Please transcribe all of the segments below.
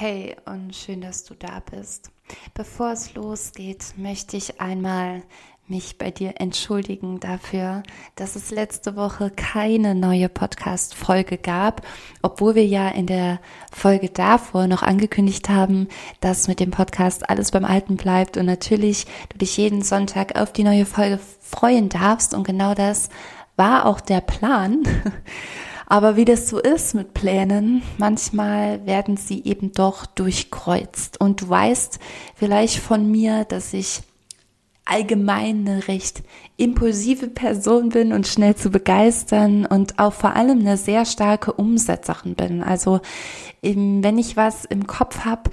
Hey und schön, dass du da bist. Bevor es losgeht, möchte ich einmal mich bei dir entschuldigen dafür, dass es letzte Woche keine neue Podcast-Folge gab, obwohl wir ja in der Folge davor noch angekündigt haben, dass mit dem Podcast alles beim Alten bleibt und natürlich du dich jeden Sonntag auf die neue Folge freuen darfst und genau das war auch der Plan. Aber wie das so ist mit Plänen, manchmal werden sie eben doch durchkreuzt. Und du weißt vielleicht von mir, dass ich allgemein eine recht impulsive Person bin und schnell zu begeistern und auch vor allem eine sehr starke Umsetzerin bin. Also wenn ich was im Kopf habe,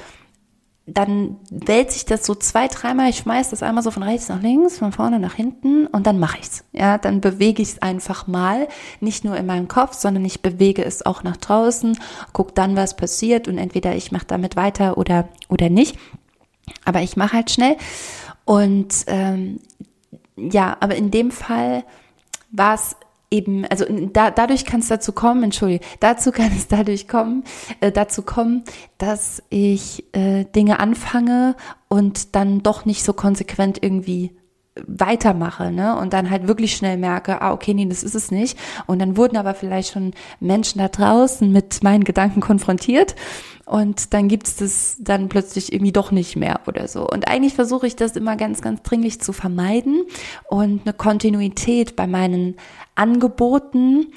dann wälze ich das so zwei, dreimal, ich schmeiß das einmal so von rechts nach links, von vorne nach hinten und dann mache ich's. Ja, dann bewege ich es einfach mal, nicht nur in meinem Kopf, sondern ich bewege es auch nach draußen, guck dann, was passiert und entweder ich mache damit weiter oder oder nicht. Aber ich mache halt schnell und ähm, ja, aber in dem Fall war es eben, also da, dadurch kann es dazu kommen, entschuldige, dazu kann es dadurch kommen, äh, dazu kommen, dass ich äh, Dinge anfange und dann doch nicht so konsequent irgendwie weitermache, ne? Und dann halt wirklich schnell merke, ah, okay, nee, das ist es nicht. Und dann wurden aber vielleicht schon Menschen da draußen mit meinen Gedanken konfrontiert und dann gibt's das dann plötzlich irgendwie doch nicht mehr oder so. Und eigentlich versuche ich das immer ganz, ganz dringlich zu vermeiden und eine Kontinuität bei meinen Angeboten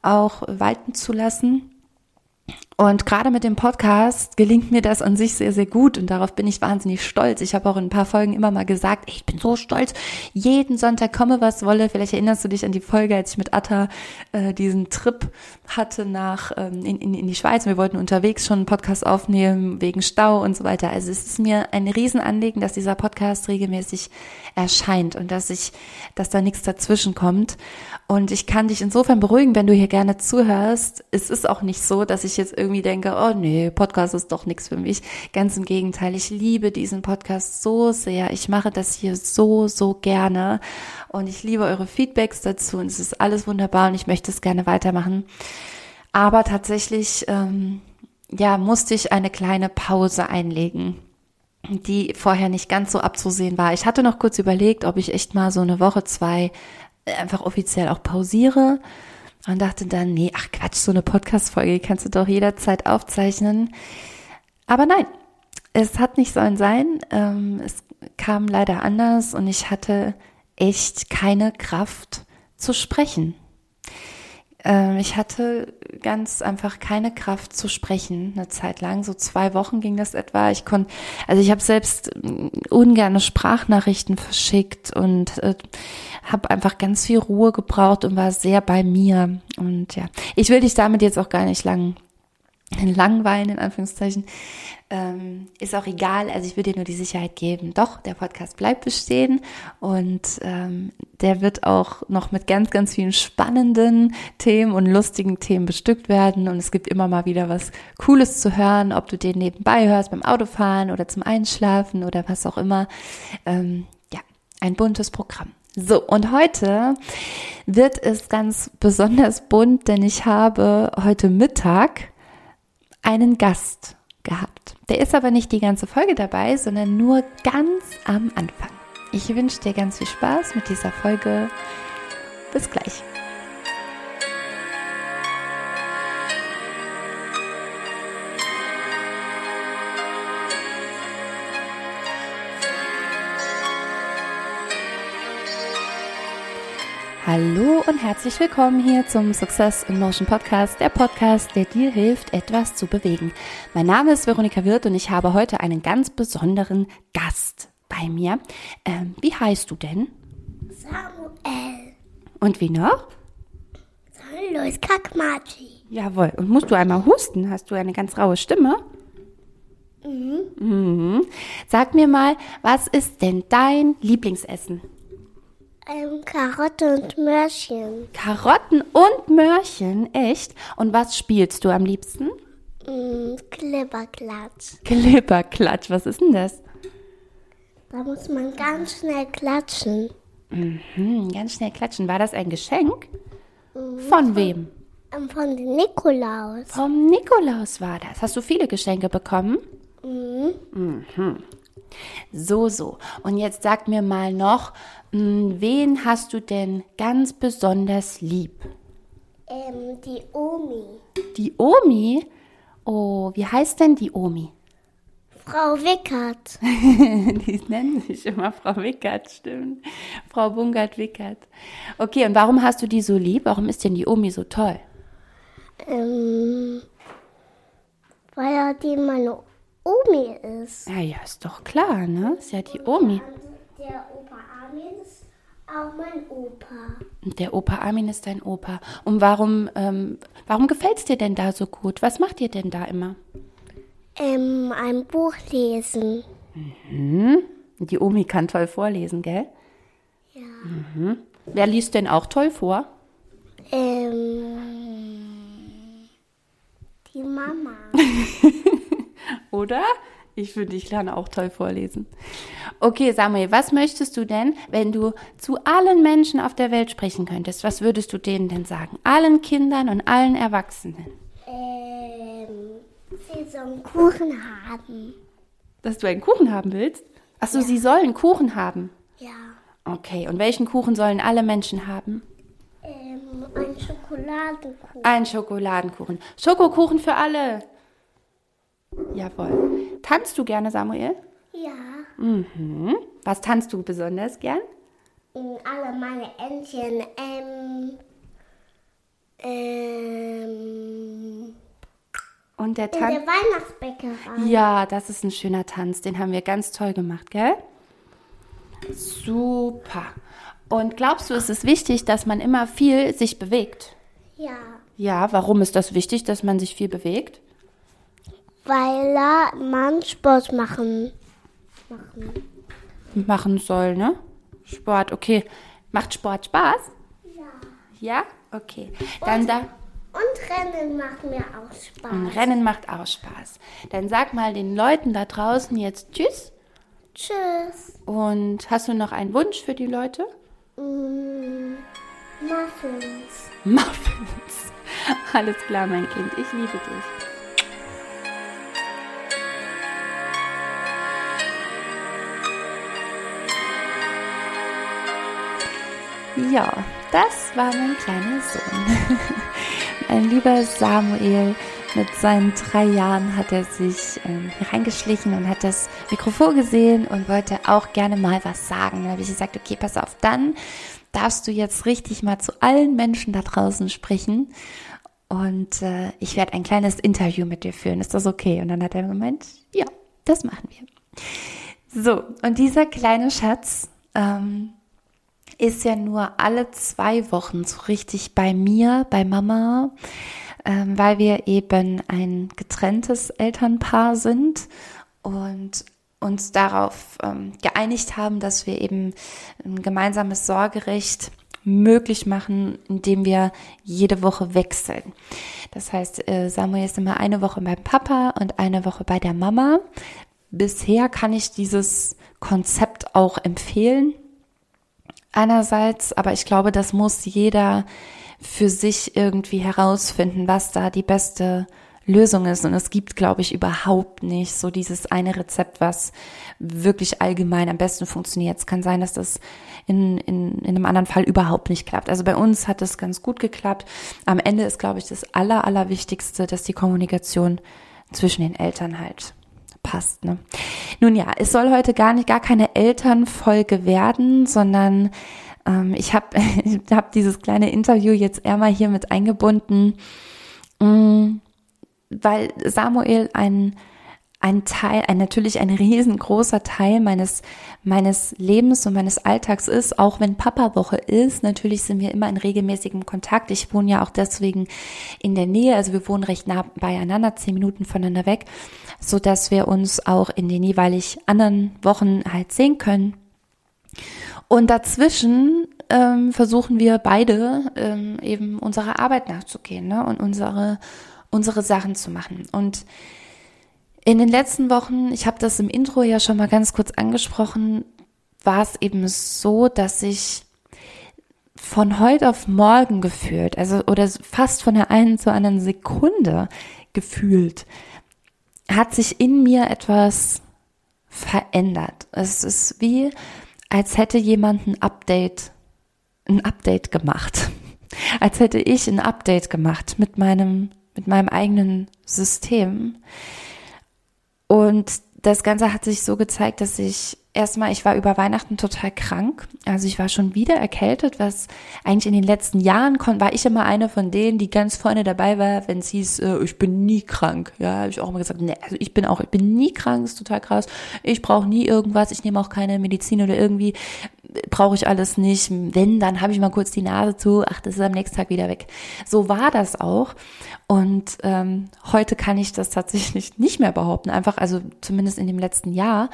auch walten zu lassen. Und gerade mit dem Podcast gelingt mir das an sich sehr, sehr gut und darauf bin ich wahnsinnig stolz. Ich habe auch in ein paar Folgen immer mal gesagt, ich bin so stolz, jeden Sonntag komme, was wolle. Vielleicht erinnerst du dich an die Folge, als ich mit Atta äh, diesen Trip hatte nach ähm, in, in, in die Schweiz. Wir wollten unterwegs schon einen Podcast aufnehmen wegen Stau und so weiter. Also es ist mir ein Riesenanliegen, dass dieser Podcast regelmäßig erscheint und dass ich, dass da nichts dazwischen kommt. Und ich kann dich insofern beruhigen, wenn du hier gerne zuhörst. Es ist auch nicht so, dass ich jetzt irgendwie denke, oh nee, Podcast ist doch nichts für mich. Ganz im Gegenteil, ich liebe diesen Podcast so sehr. Ich mache das hier so, so gerne. Und ich liebe eure Feedbacks dazu. Und es ist alles wunderbar und ich möchte es gerne weitermachen. Aber tatsächlich, ähm, ja, musste ich eine kleine Pause einlegen die vorher nicht ganz so abzusehen war. Ich hatte noch kurz überlegt, ob ich echt mal so eine Woche, zwei einfach offiziell auch pausiere und dachte dann, nee, ach Quatsch, so eine Podcast-Folge kannst du doch jederzeit aufzeichnen. Aber nein, es hat nicht sollen sein. Ähm, es kam leider anders und ich hatte echt keine Kraft zu sprechen. Ähm, ich hatte ganz einfach keine Kraft zu sprechen eine Zeit lang. So zwei Wochen ging das etwa. Ich konnte, also ich habe selbst mm, ungerne Sprachnachrichten verschickt und äh, habe einfach ganz viel Ruhe gebraucht und war sehr bei mir. Und ja, ich will dich damit jetzt auch gar nicht lang langweilen, in Anführungszeichen. Ähm, ist auch egal, also ich will dir nur die Sicherheit geben. Doch, der Podcast bleibt bestehen und ähm, der wird auch noch mit ganz, ganz vielen spannenden Themen und lustigen Themen bestückt werden. Und es gibt immer mal wieder was Cooles zu hören, ob du den nebenbei hörst beim Autofahren oder zum Einschlafen oder was auch immer. Ähm, ja, ein buntes Programm. So, und heute wird es ganz besonders bunt, denn ich habe heute Mittag einen Gast gehabt. Der ist aber nicht die ganze Folge dabei, sondern nur ganz am Anfang. Ich wünsche dir ganz viel Spaß mit dieser Folge. Bis gleich. Hallo und herzlich willkommen hier zum Success in Motion Podcast, der Podcast, der dir hilft, etwas zu bewegen. Mein Name ist Veronika Wirth und ich habe heute einen ganz besonderen Gast bei mir. Ähm, wie heißt du denn? Samuel. Und wie noch? Luis Kakmachi. Jawohl. Und musst du einmal husten? Hast du eine ganz raue Stimme? Mhm. mhm. Sag mir mal, was ist denn dein Lieblingsessen? Ähm, Karotte und Möhrchen. Karotten und Möhrchen, echt? Und was spielst du am liebsten? Mm, Klipperklatsch. Klipperklatsch, was ist denn das? Da muss man ganz schnell klatschen. Mhm, ganz schnell klatschen. War das ein Geschenk? Mhm, von, von wem? Ähm, von dem Nikolaus. Vom Nikolaus war das. Hast du viele Geschenke bekommen? Mhm. So, so. Und jetzt sag mir mal noch, wen hast du denn ganz besonders lieb? Ähm, die Omi. Die Omi? Oh, wie heißt denn die Omi? Frau Wickert. die nennen sich immer Frau Wickert, stimmt. Frau Bungert-Wickert. Okay, und warum hast du die so lieb? Warum ist denn die Omi so toll? Ähm, weil er die meine Omi ist. Ja, ja, ist doch klar, ne? Ist ja die Omi. Der Opa Armin ist auch mein Opa. Der Opa Armin ist dein Opa. Und warum, ähm, warum gefällt's dir denn da so gut? Was macht ihr denn da immer? Ähm, ein Buch lesen. Die Omi kann toll vorlesen, gell? Ja. Wer liest denn auch toll vor? Ähm, die Mama. Oder? Ich finde, ich lerne auch toll vorlesen. Okay, Samuel, was möchtest du denn, wenn du zu allen Menschen auf der Welt sprechen könntest? Was würdest du denen denn sagen? Allen Kindern und allen Erwachsenen. Ähm, sie sollen Kuchen haben. Dass du einen Kuchen haben willst? Achso, sie sollen Kuchen haben. Ja. Okay, und welchen Kuchen sollen alle Menschen haben? Ähm, ein Schokoladenkuchen. Ein Schokoladenkuchen. Schokokuchen für alle. Jawohl. Tanzt du gerne, Samuel? Ja. Mhm. Was tanzt du besonders gern? Alle meine Entchen, ähm, ähm, Und der in Tanz. der Weihnachtsbäckerei. Ja, das ist ein schöner Tanz. Den haben wir ganz toll gemacht, gell? Super. Und glaubst du, es ist wichtig, dass man immer viel sich bewegt? Ja. Ja, warum ist das wichtig, dass man sich viel bewegt? Weil man Sport machen. machen. Machen soll, ne? Sport, okay. Macht Sport Spaß? Ja. Ja? Okay. Dann da. Und Rennen macht mir auch Spaß. Und Rennen macht auch Spaß. Dann sag mal den Leuten da draußen jetzt Tschüss. Tschüss. Und hast du noch einen Wunsch für die Leute? Mm, Muffins. Muffins. Alles klar, mein Kind. Ich liebe dich. Ja, das war mein kleiner Sohn. mein lieber Samuel. Mit seinen drei Jahren hat er sich ähm, hier reingeschlichen und hat das Mikrofon gesehen und wollte auch gerne mal was sagen. Dann habe ich gesagt, okay, pass auf, dann darfst du jetzt richtig mal zu allen Menschen da draußen sprechen. Und äh, ich werde ein kleines Interview mit dir führen. Ist das okay? Und dann hat er gemeint, ja, das machen wir. So, und dieser kleine Schatz ähm, ist ja nur alle zwei Wochen so richtig bei mir, bei Mama, ähm, weil wir eben ein getrenntes Elternpaar sind und uns darauf ähm, geeinigt haben, dass wir eben ein gemeinsames Sorgerecht möglich machen, indem wir jede Woche wechseln. Das heißt, äh, Samuel ist immer eine Woche beim Papa und eine Woche bei der Mama. Bisher kann ich dieses Konzept auch empfehlen. Einerseits, aber ich glaube, das muss jeder für sich irgendwie herausfinden, was da die beste Lösung ist. Und es gibt, glaube ich, überhaupt nicht so dieses eine Rezept, was wirklich allgemein am besten funktioniert. Es kann sein, dass das in, in, in einem anderen Fall überhaupt nicht klappt. Also bei uns hat es ganz gut geklappt. Am Ende ist, glaube ich, das Aller, Allerwichtigste, dass die Kommunikation zwischen den Eltern halt passt. Ne? Nun ja, es soll heute gar nicht, gar keine Elternfolge werden, sondern ähm, ich habe ich hab dieses kleine Interview jetzt eher mal hier mit eingebunden, mh, weil Samuel ein ein Teil, ein natürlich ein riesengroßer Teil meines meines Lebens und meines Alltags ist, auch wenn Papa Woche ist. Natürlich sind wir immer in regelmäßigem Kontakt. Ich wohne ja auch deswegen in der Nähe, also wir wohnen recht nah beieinander, zehn Minuten voneinander weg, so dass wir uns auch in den jeweilig anderen Wochen halt sehen können. Und dazwischen ähm, versuchen wir beide ähm, eben unserer Arbeit nachzugehen ne? und unsere unsere Sachen zu machen und in den letzten Wochen, ich habe das im Intro ja schon mal ganz kurz angesprochen, war es eben so, dass ich von heute auf morgen gefühlt, also oder fast von der einen zur anderen Sekunde gefühlt, hat sich in mir etwas verändert. Es ist wie, als hätte jemand ein Update, ein Update gemacht. Als hätte ich ein Update gemacht mit meinem, mit meinem eigenen System. Und das Ganze hat sich so gezeigt, dass ich erstmal, ich war über Weihnachten total krank. Also ich war schon wieder erkältet, was eigentlich in den letzten Jahren kon war ich immer eine von denen, die ganz vorne dabei war, wenn es hieß, äh, ich bin nie krank. Ja, habe ich auch immer gesagt, nee, also ich bin auch, ich bin nie krank, ist total krass. Ich brauche nie irgendwas, ich nehme auch keine Medizin oder irgendwie brauche ich alles nicht. Wenn, dann habe ich mal kurz die Nase zu, ach, das ist am nächsten Tag wieder weg. So war das auch. Und ähm, heute kann ich das tatsächlich nicht mehr behaupten. Einfach, also zumindest in dem letzten Jahr,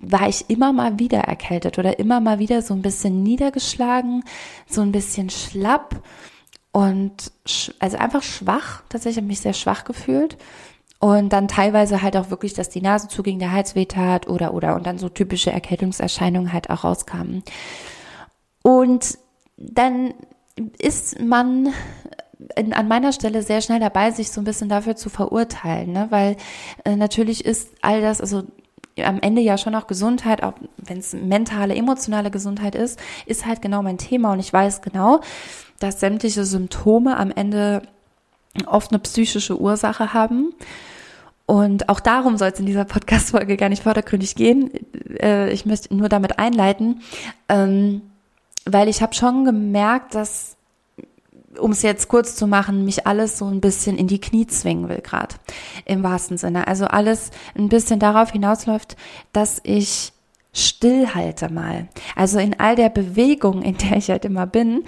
war ich immer mal wieder erkältet oder immer mal wieder so ein bisschen niedergeschlagen, so ein bisschen schlapp und also einfach schwach. Tatsächlich habe ich mich sehr schwach gefühlt. Und dann teilweise halt auch wirklich, dass die Nase zuging, der Hals weh tat oder, oder, und dann so typische Erkältungserscheinungen halt auch rauskamen. Und dann ist man in, an meiner Stelle sehr schnell dabei, sich so ein bisschen dafür zu verurteilen, ne? weil äh, natürlich ist all das, also am Ende ja schon auch Gesundheit, auch wenn es mentale, emotionale Gesundheit ist, ist halt genau mein Thema. Und ich weiß genau, dass sämtliche Symptome am Ende oft eine psychische Ursache haben. Und auch darum soll es in dieser Podcast-Folge gar nicht vordergründig gehen. Äh, ich möchte nur damit einleiten, ähm, weil ich habe schon gemerkt, dass um es jetzt kurz zu machen, mich alles so ein bisschen in die Knie zwingen will, gerade im wahrsten Sinne. Also alles ein bisschen darauf hinausläuft, dass ich stillhalte mal. Also in all der Bewegung, in der ich halt immer bin,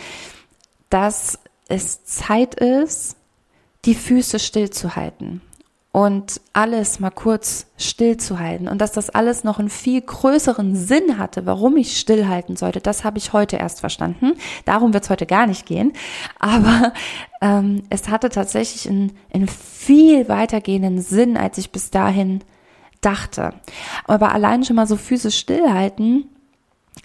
dass es Zeit ist, die Füße stillzuhalten und alles mal kurz stillzuhalten und dass das alles noch einen viel größeren Sinn hatte, warum ich stillhalten sollte, das habe ich heute erst verstanden. Darum wird es heute gar nicht gehen, aber ähm, es hatte tatsächlich einen, einen viel weitergehenden Sinn, als ich bis dahin dachte. Aber allein schon mal so Füße stillhalten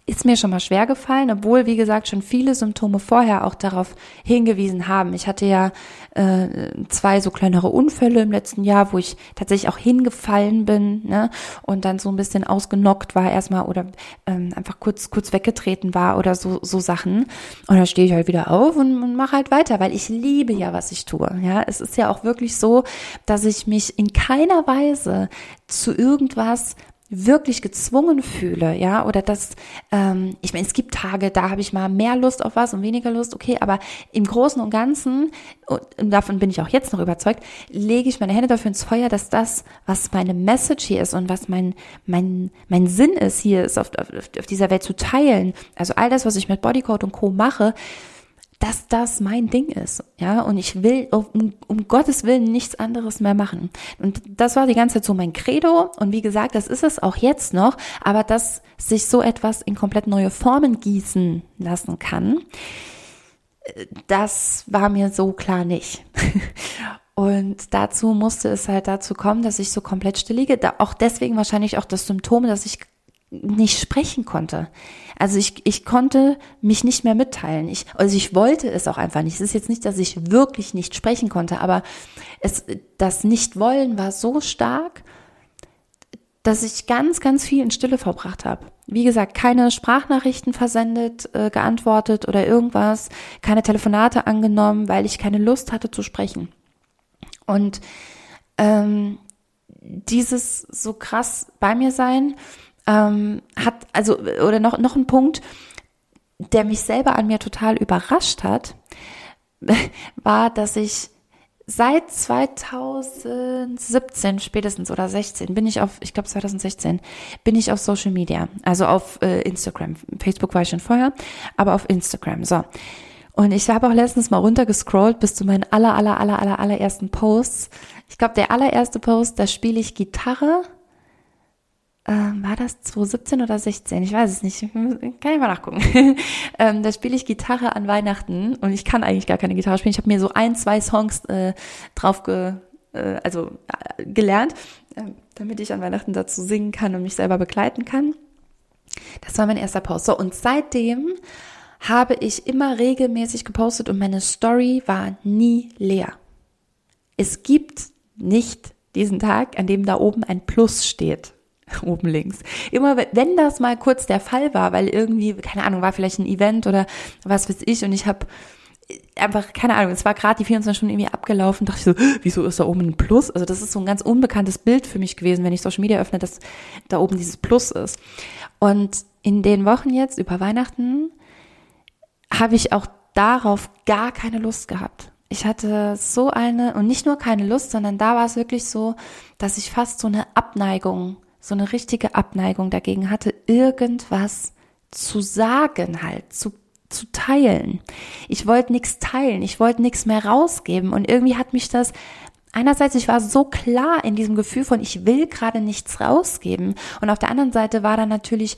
ist mir schon mal schwer gefallen, obwohl, wie gesagt, schon viele Symptome vorher auch darauf hingewiesen haben. Ich hatte ja äh, zwei so kleinere Unfälle im letzten Jahr, wo ich tatsächlich auch hingefallen bin ne, und dann so ein bisschen ausgenockt war erstmal oder ähm, einfach kurz kurz weggetreten war oder so so Sachen. Und dann stehe ich halt wieder auf und, und mache halt weiter, weil ich liebe ja, was ich tue. Ja, es ist ja auch wirklich so, dass ich mich in keiner Weise zu irgendwas wirklich gezwungen fühle, ja, oder dass, ähm, ich meine, es gibt Tage, da habe ich mal mehr Lust auf was und weniger Lust, okay, aber im Großen und Ganzen, und davon bin ich auch jetzt noch überzeugt, lege ich meine Hände dafür ins Feuer, dass das, was meine Message hier ist und was mein, mein, mein Sinn ist, hier ist auf, auf, auf dieser Welt zu teilen, also all das, was ich mit Bodycode und Co. mache, dass das mein Ding ist, ja, und ich will um, um Gottes Willen nichts anderes mehr machen. Und das war die ganze Zeit so mein Credo und wie gesagt, das ist es auch jetzt noch, aber dass sich so etwas in komplett neue Formen gießen lassen kann, das war mir so klar nicht. Und dazu musste es halt dazu kommen, dass ich so komplett still liege. Da auch deswegen wahrscheinlich auch das Symptom, dass ich nicht sprechen konnte. Also ich, ich konnte mich nicht mehr mitteilen. Ich, also ich wollte es auch einfach nicht. Es ist jetzt nicht, dass ich wirklich nicht sprechen konnte, aber es, das Nicht-Wollen war so stark, dass ich ganz, ganz viel in Stille verbracht habe. Wie gesagt, keine Sprachnachrichten versendet, äh, geantwortet oder irgendwas, keine Telefonate angenommen, weil ich keine Lust hatte zu sprechen. Und ähm, dieses so krass bei mir sein, ähm, hat, also, oder noch, noch ein Punkt, der mich selber an mir total überrascht hat, war, dass ich seit 2017 spätestens oder 16 bin ich auf, ich glaube 2016, bin ich auf Social Media, also auf äh, Instagram. Facebook war ich schon vorher, aber auf Instagram. So. Und ich habe auch letztens mal runtergescrollt bis zu meinen aller, aller, aller, aller, allerersten Posts. Ich glaube, der allererste Post, da spiele ich Gitarre war das 2017 oder 16? Ich weiß es nicht. Kann ich mal nachgucken. ähm, da spiele ich Gitarre an Weihnachten und ich kann eigentlich gar keine Gitarre spielen. Ich habe mir so ein, zwei Songs äh, drauf ge, äh, also äh, gelernt, äh, damit ich an Weihnachten dazu singen kann und mich selber begleiten kann. Das war mein erster Post. So, und seitdem habe ich immer regelmäßig gepostet und meine Story war nie leer. Es gibt nicht diesen Tag, an dem da oben ein Plus steht. Oben links. Immer wenn das mal kurz der Fall war, weil irgendwie, keine Ahnung, war vielleicht ein Event oder was weiß ich und ich habe einfach, keine Ahnung, es war gerade die 24 Stunden irgendwie abgelaufen, dachte ich so, wieso ist da oben ein Plus? Also das ist so ein ganz unbekanntes Bild für mich gewesen, wenn ich Social Media öffne, dass da oben dieses Plus ist. Und in den Wochen jetzt über Weihnachten habe ich auch darauf gar keine Lust gehabt. Ich hatte so eine, und nicht nur keine Lust, sondern da war es wirklich so, dass ich fast so eine Abneigung, so eine richtige Abneigung dagegen hatte, irgendwas zu sagen halt, zu, zu teilen. Ich wollte nichts teilen, ich wollte nichts mehr rausgeben und irgendwie hat mich das Einerseits, ich war so klar in diesem Gefühl von, ich will gerade nichts rausgeben. Und auf der anderen Seite war dann natürlich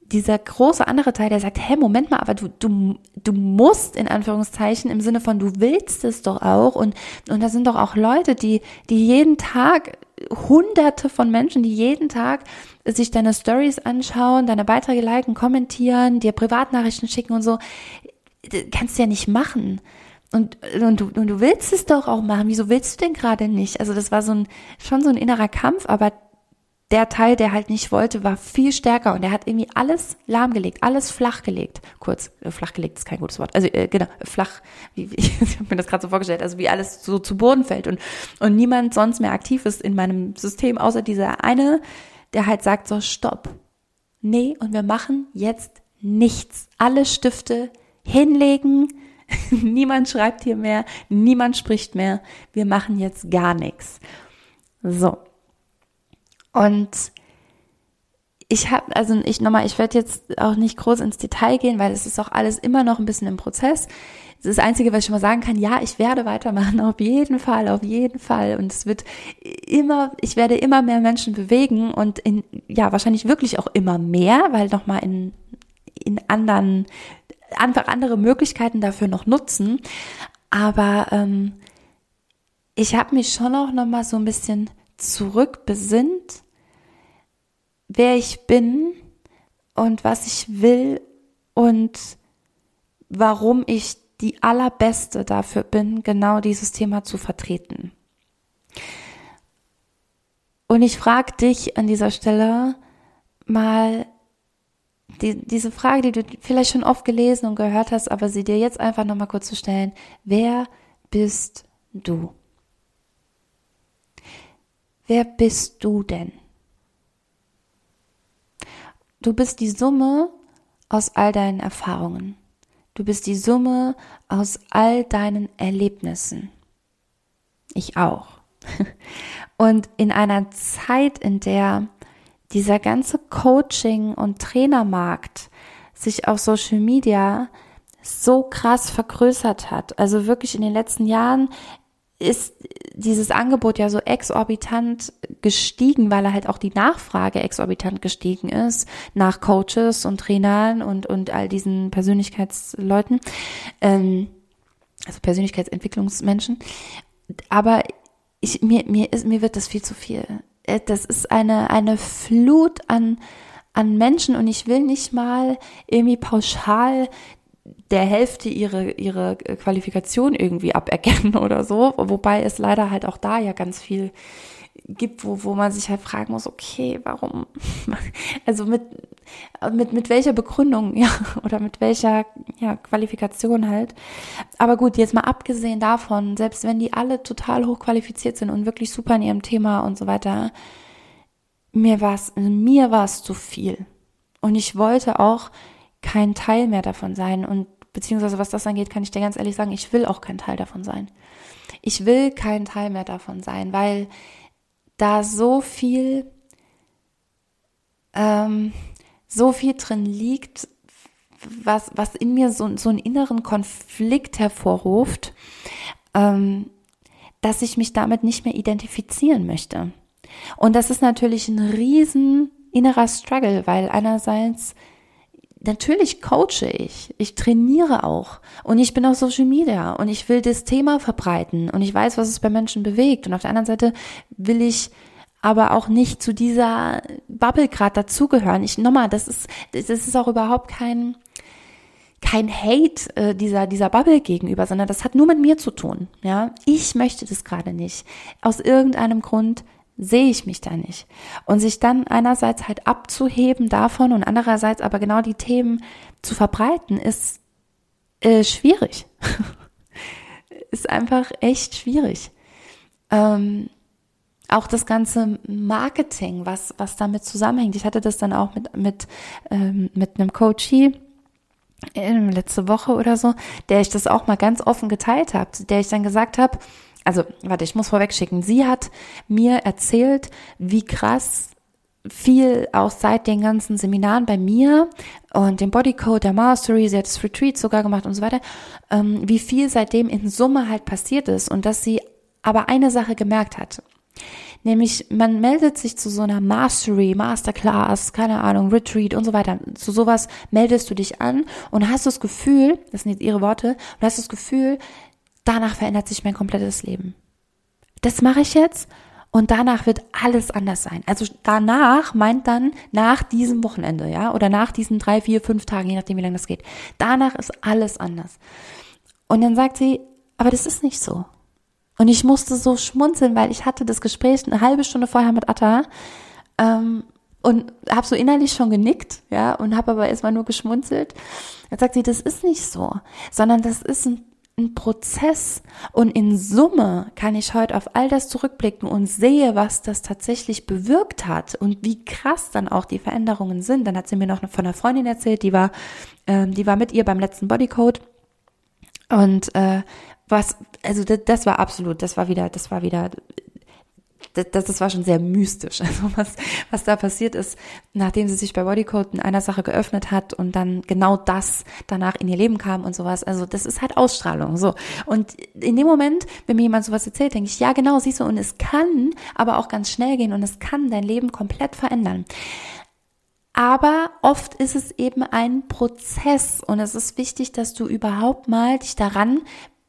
dieser große andere Teil, der sagt, hä, Moment mal, aber du, du, du musst in Anführungszeichen im Sinne von, du willst es doch auch und, und da sind doch auch Leute, die, die jeden Tag, hunderte von Menschen, die jeden Tag sich deine Stories anschauen, deine Beiträge liken, kommentieren, dir Privatnachrichten schicken und so, kannst du ja nicht machen. Und, und, du, und du willst es doch auch machen. Wieso willst du denn gerade nicht? Also das war so ein, schon so ein innerer Kampf, aber der Teil, der halt nicht wollte, war viel stärker und er hat irgendwie alles lahmgelegt, alles flachgelegt. Kurz, äh, flachgelegt ist kein gutes Wort. Also äh, genau, flach, wie, wie, ich habe mir das gerade so vorgestellt, also wie alles so zu Boden fällt und, und niemand sonst mehr aktiv ist in meinem System, außer dieser eine, der halt sagt so, stopp. Nee, und wir machen jetzt nichts. Alle Stifte hinlegen, niemand schreibt hier mehr, niemand spricht mehr, wir machen jetzt gar nichts. So, und ich habe, also ich nochmal, ich werde jetzt auch nicht groß ins Detail gehen, weil es ist auch alles immer noch ein bisschen im Prozess. Das Einzige, was ich schon mal sagen kann, ja, ich werde weitermachen, auf jeden Fall, auf jeden Fall. Und es wird immer, ich werde immer mehr Menschen bewegen und in, ja, wahrscheinlich wirklich auch immer mehr, weil nochmal in, in anderen, einfach andere Möglichkeiten dafür noch nutzen. Aber ähm, ich habe mich schon auch nochmal so ein bisschen zurückbesinnt, wer ich bin und was ich will und warum ich die allerbeste dafür bin, genau dieses Thema zu vertreten. Und ich frage dich an dieser Stelle mal die, diese Frage, die du vielleicht schon oft gelesen und gehört hast, aber sie dir jetzt einfach nochmal kurz zu stellen. Wer bist du? Wer bist du denn? Du bist die Summe aus all deinen Erfahrungen. Du bist die Summe aus all deinen Erlebnissen. Ich auch. Und in einer Zeit, in der dieser ganze Coaching- und Trainermarkt sich auf Social Media so krass vergrößert hat. Also wirklich in den letzten Jahren ist dieses Angebot ja so exorbitant gestiegen, weil er halt auch die Nachfrage exorbitant gestiegen ist nach Coaches und Trainern und, und all diesen Persönlichkeitsleuten, ähm, also Persönlichkeitsentwicklungsmenschen. Aber ich, mir, mir, ist, mir wird das viel zu viel. Äh, das ist eine, eine Flut an, an Menschen und ich will nicht mal irgendwie pauschal der Hälfte ihre, ihre Qualifikation irgendwie aberkennen oder so, wobei es leider halt auch da ja ganz viel gibt, wo, wo man sich halt fragen muss, okay, warum, also mit, mit, mit welcher Begründung, ja, oder mit welcher, ja, Qualifikation halt. Aber gut, jetzt mal abgesehen davon, selbst wenn die alle total hochqualifiziert sind und wirklich super in ihrem Thema und so weiter, mir war es, mir war es zu viel. Und ich wollte auch kein Teil mehr davon sein. Und beziehungsweise was das angeht, kann ich dir ganz ehrlich sagen, ich will auch kein Teil davon sein. Ich will kein Teil mehr davon sein, weil da so viel, ähm, so viel drin liegt, was, was in mir so, so einen inneren Konflikt hervorruft, ähm, dass ich mich damit nicht mehr identifizieren möchte. Und das ist natürlich ein riesen innerer Struggle, weil einerseits natürlich coache ich, ich trainiere auch und ich bin auf Social Media und ich will das Thema verbreiten und ich weiß, was es bei Menschen bewegt und auf der anderen Seite will ich aber auch nicht zu dieser Bubble gerade dazugehören. Ich nochmal, das ist das ist auch überhaupt kein kein Hate äh, dieser, dieser Bubble gegenüber, sondern das hat nur mit mir zu tun. Ja, ich möchte das gerade nicht. Aus irgendeinem Grund sehe ich mich da nicht. Und sich dann einerseits halt abzuheben davon und andererseits aber genau die Themen zu verbreiten, ist äh, schwierig. ist einfach echt schwierig. Ähm, auch das ganze Marketing, was, was damit zusammenhängt. Ich hatte das dann auch mit, mit, ähm, mit einem Coachie ähm, letzte Woche oder so, der ich das auch mal ganz offen geteilt habe, der ich dann gesagt habe, also warte, ich muss vorweg schicken, sie hat mir erzählt, wie krass viel auch seit den ganzen Seminaren bei mir und dem Bodycode, der Mastery, sie hat das Retreat sogar gemacht und so weiter, ähm, wie viel seitdem in Summe halt passiert ist und dass sie aber eine Sache gemerkt hat. Nämlich, man meldet sich zu so einer Mastery, Masterclass, keine Ahnung, Retreat und so weiter. Zu sowas meldest du dich an und hast das Gefühl, das sind jetzt ihre Worte, und hast das Gefühl, danach verändert sich mein komplettes Leben. Das mache ich jetzt und danach wird alles anders sein. Also danach meint dann nach diesem Wochenende, ja, oder nach diesen drei, vier, fünf Tagen, je nachdem, wie lange das geht. Danach ist alles anders. Und dann sagt sie, aber das ist nicht so. Und ich musste so schmunzeln, weil ich hatte das Gespräch eine halbe Stunde vorher mit Atta ähm, und habe so innerlich schon genickt, ja, und habe aber erstmal nur geschmunzelt. Jetzt sagt sie, das ist nicht so, sondern das ist ein, ein Prozess. Und in Summe kann ich heute auf all das zurückblicken und sehe, was das tatsächlich bewirkt hat und wie krass dann auch die Veränderungen sind. Dann hat sie mir noch von einer Freundin erzählt, die war, ähm, die war mit ihr beim letzten Bodycode und äh, was, also das, das war absolut, das war wieder, das war wieder, das, das war schon sehr mystisch. Also was, was da passiert ist, nachdem sie sich bei Bodycode in einer Sache geöffnet hat und dann genau das danach in ihr Leben kam und sowas. Also das ist halt Ausstrahlung. So. Und in dem Moment, wenn mir jemand sowas erzählt, denke ich, ja genau, siehst du, und es kann aber auch ganz schnell gehen und es kann dein Leben komplett verändern. Aber oft ist es eben ein Prozess und es ist wichtig, dass du überhaupt mal dich daran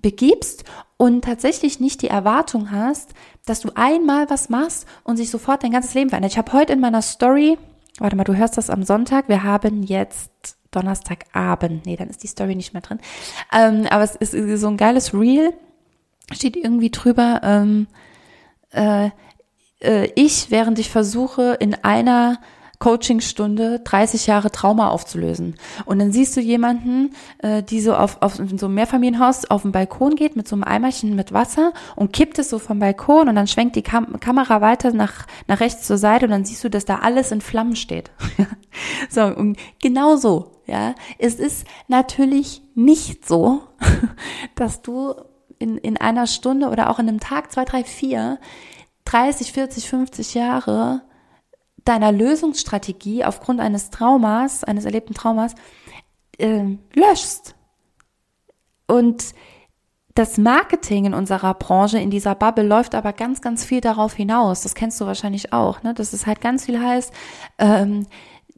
begibst und tatsächlich nicht die Erwartung hast, dass du einmal was machst und sich sofort dein ganzes Leben verändert. Ich habe heute in meiner Story, warte mal, du hörst das am Sonntag, wir haben jetzt Donnerstagabend, nee, dann ist die Story nicht mehr drin, ähm, aber es ist so ein geiles Reel, steht irgendwie drüber, ähm, äh, äh, ich, während ich versuche, in einer Coachingstunde 30 Jahre Trauma aufzulösen. Und dann siehst du jemanden, äh, die so auf, auf so einem Mehrfamilienhaus auf den Balkon geht mit so einem Eimerchen mit Wasser und kippt es so vom Balkon und dann schwenkt die Kam Kamera weiter nach, nach rechts zur Seite und dann siehst du, dass da alles in Flammen steht. so, und genau so, ja. Es ist natürlich nicht so, dass du in, in einer Stunde oder auch in einem Tag, zwei, drei, vier, 30, 40, 50 Jahre deiner Lösungsstrategie aufgrund eines Traumas, eines erlebten Traumas, äh, löschst. Und das Marketing in unserer Branche, in dieser Bubble, läuft aber ganz, ganz viel darauf hinaus. Das kennst du wahrscheinlich auch, ne? Dass es halt ganz viel heißt, ähm,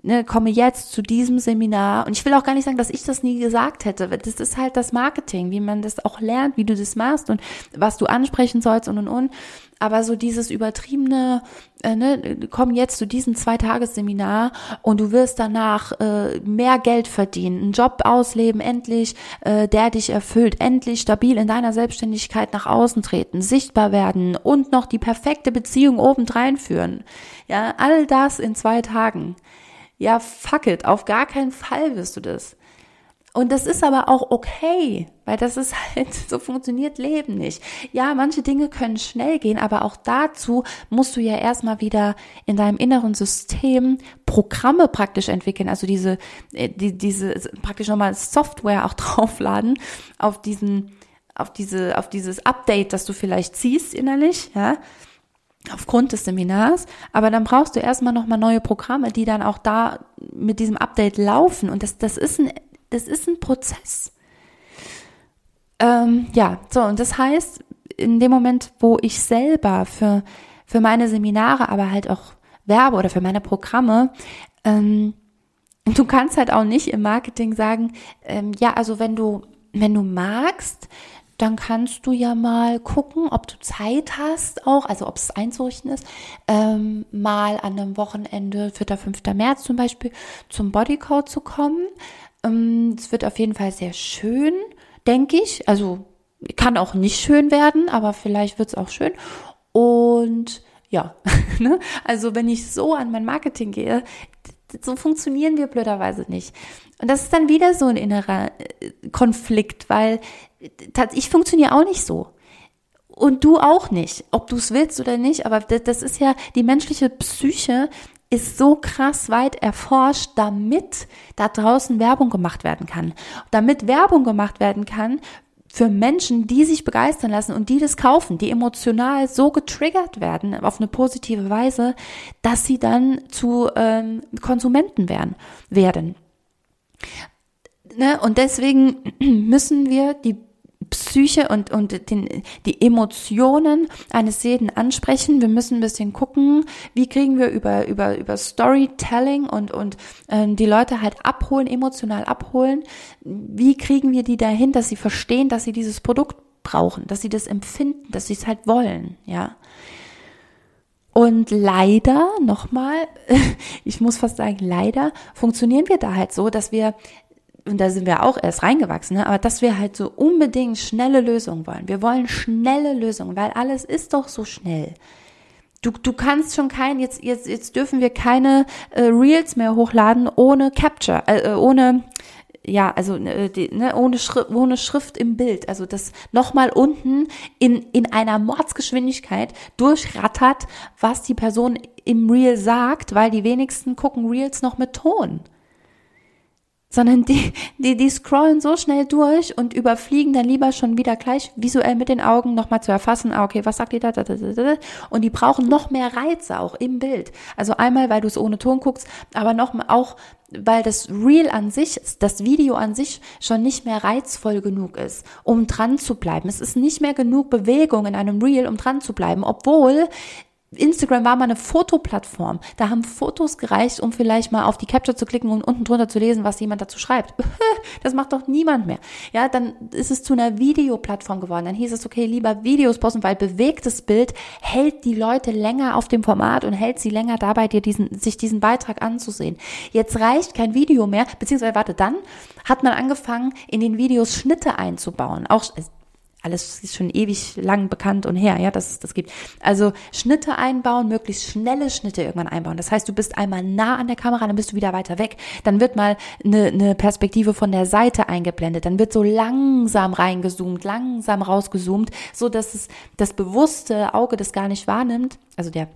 ne, komme jetzt zu diesem Seminar. Und ich will auch gar nicht sagen, dass ich das nie gesagt hätte. Das ist halt das Marketing, wie man das auch lernt, wie du das machst und was du ansprechen sollst und und und. Aber so dieses übertriebene, äh, ne, komm jetzt zu diesem Zweitagesseminar und du wirst danach äh, mehr Geld verdienen, einen Job ausleben, endlich, äh, der dich erfüllt, endlich stabil in deiner Selbstständigkeit nach außen treten, sichtbar werden und noch die perfekte Beziehung obendrein führen. Ja, all das in zwei Tagen. Ja, fuck it, auf gar keinen Fall wirst du das. Und das ist aber auch okay, weil das ist halt, so funktioniert Leben nicht. Ja, manche Dinge können schnell gehen, aber auch dazu musst du ja erstmal wieder in deinem inneren System Programme praktisch entwickeln, also diese, äh, die, diese praktisch nochmal Software auch draufladen auf diesen, auf diese, auf dieses Update, das du vielleicht ziehst innerlich, ja aufgrund des Seminars, aber dann brauchst du erstmal nochmal neue Programme, die dann auch da mit diesem Update laufen und das, das ist ein das ist ein Prozess. Ähm, ja, so, und das heißt, in dem Moment, wo ich selber für, für meine Seminare, aber halt auch werbe oder für meine Programme, ähm, du kannst halt auch nicht im Marketing sagen, ähm, ja, also wenn du, wenn du magst, dann kannst du ja mal gucken, ob du Zeit hast, auch, also ob es einzurichten ist, ähm, mal an einem Wochenende, 4. 5. März zum Beispiel, zum Bodycode zu kommen Ähm, es wird auf jeden Fall sehr schön, denke ich. Also kann auch nicht schön werden, aber vielleicht wird es auch schön. Und ja, ne? also wenn ich so an mein Marketing gehe, so funktionieren wir blöderweise nicht. Und das ist dann wieder so ein innerer äh, Konflikt, weil ich funktioniere auch nicht so. Und du auch nicht, ob du es willst oder nicht, aber das ist ja die menschliche Psyche ist so krass weit erforscht, damit da draußen Werbung gemacht werden kann. Damit Werbung gemacht werden kann für Menschen, die sich begeistern lassen und die das kaufen, die emotional so getriggert werden auf eine positive Weise, dass sie dann zu ähm, Konsumenten werden. werden. Ne? Und deswegen müssen wir die Psyche und, und den, die Emotionen eines jeden ansprechen. Wir müssen ein bisschen gucken, wie kriegen wir über, über, über Storytelling und, und ähm, die Leute halt abholen, emotional abholen. Wie kriegen wir die dahin, dass sie verstehen, dass sie dieses Produkt brauchen, dass sie das empfinden, dass sie es halt wollen, ja. Und leider, nochmal, ich muss fast sagen, leider funktionieren wir da halt so, dass wir und da sind wir auch erst reingewachsen, ne? aber dass wir halt so unbedingt schnelle Lösungen wollen. Wir wollen schnelle Lösungen, weil alles ist doch so schnell. Du, du kannst schon kein, jetzt, jetzt, jetzt dürfen wir keine äh, Reels mehr hochladen ohne Capture, äh, äh ohne, ja, also äh, die, ne, ohne, Schrift, ohne Schrift im Bild. Also das nochmal unten in, in einer Mordsgeschwindigkeit durchrattert, was die Person im Reel sagt, weil die wenigsten gucken Reels noch mit Ton sondern die, die, die scrollen so schnell durch und überfliegen dann lieber schon wieder gleich visuell mit den Augen nochmal zu erfassen, ah, okay, was sagt die da, und die brauchen noch mehr Reize auch im Bild. Also einmal, weil du es ohne Ton guckst, aber noch auch, weil das Reel an sich, das Video an sich schon nicht mehr reizvoll genug ist, um dran zu bleiben. Es ist nicht mehr genug Bewegung in einem Reel, um dran zu bleiben, obwohl Instagram war mal eine Fotoplattform. Da haben Fotos gereicht, um vielleicht mal auf die Capture zu klicken und unten drunter zu lesen, was jemand dazu schreibt. Das macht doch niemand mehr. Ja, dann ist es zu einer Videoplattform geworden. Dann hieß es, okay, lieber Videos posten, weil bewegtes Bild hält die Leute länger auf dem Format und hält sie länger dabei, dir diesen, sich diesen Beitrag anzusehen. Jetzt reicht kein Video mehr, beziehungsweise warte, dann hat man angefangen, in den Videos Schnitte einzubauen. Auch alles ist schon ewig lang bekannt und her, ja, dass es das gibt. Also Schnitte einbauen, möglichst schnelle Schnitte irgendwann einbauen. Das heißt, du bist einmal nah an der Kamera, dann bist du wieder weiter weg. Dann wird mal eine, eine Perspektive von der Seite eingeblendet. Dann wird so langsam reingezoomt, langsam rausgezoomt, so dass es das bewusste Auge das gar nicht wahrnimmt. Also der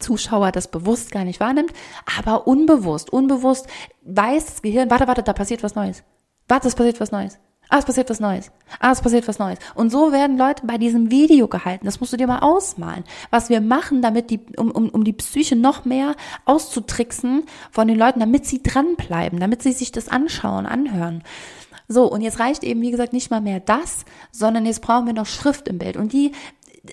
Zuschauer das bewusst gar nicht wahrnimmt, aber unbewusst, unbewusst weiß das Gehirn, warte, warte, da passiert was Neues. Warte, es passiert was Neues. Ah, es passiert was Neues. Ah, es passiert was Neues. Und so werden Leute bei diesem Video gehalten. Das musst du dir mal ausmalen. Was wir machen, damit die, um, um, um die Psyche noch mehr auszutricksen von den Leuten, damit sie dranbleiben, damit sie sich das anschauen, anhören. So, und jetzt reicht eben, wie gesagt, nicht mal mehr das, sondern jetzt brauchen wir noch Schrift im Bild. Und die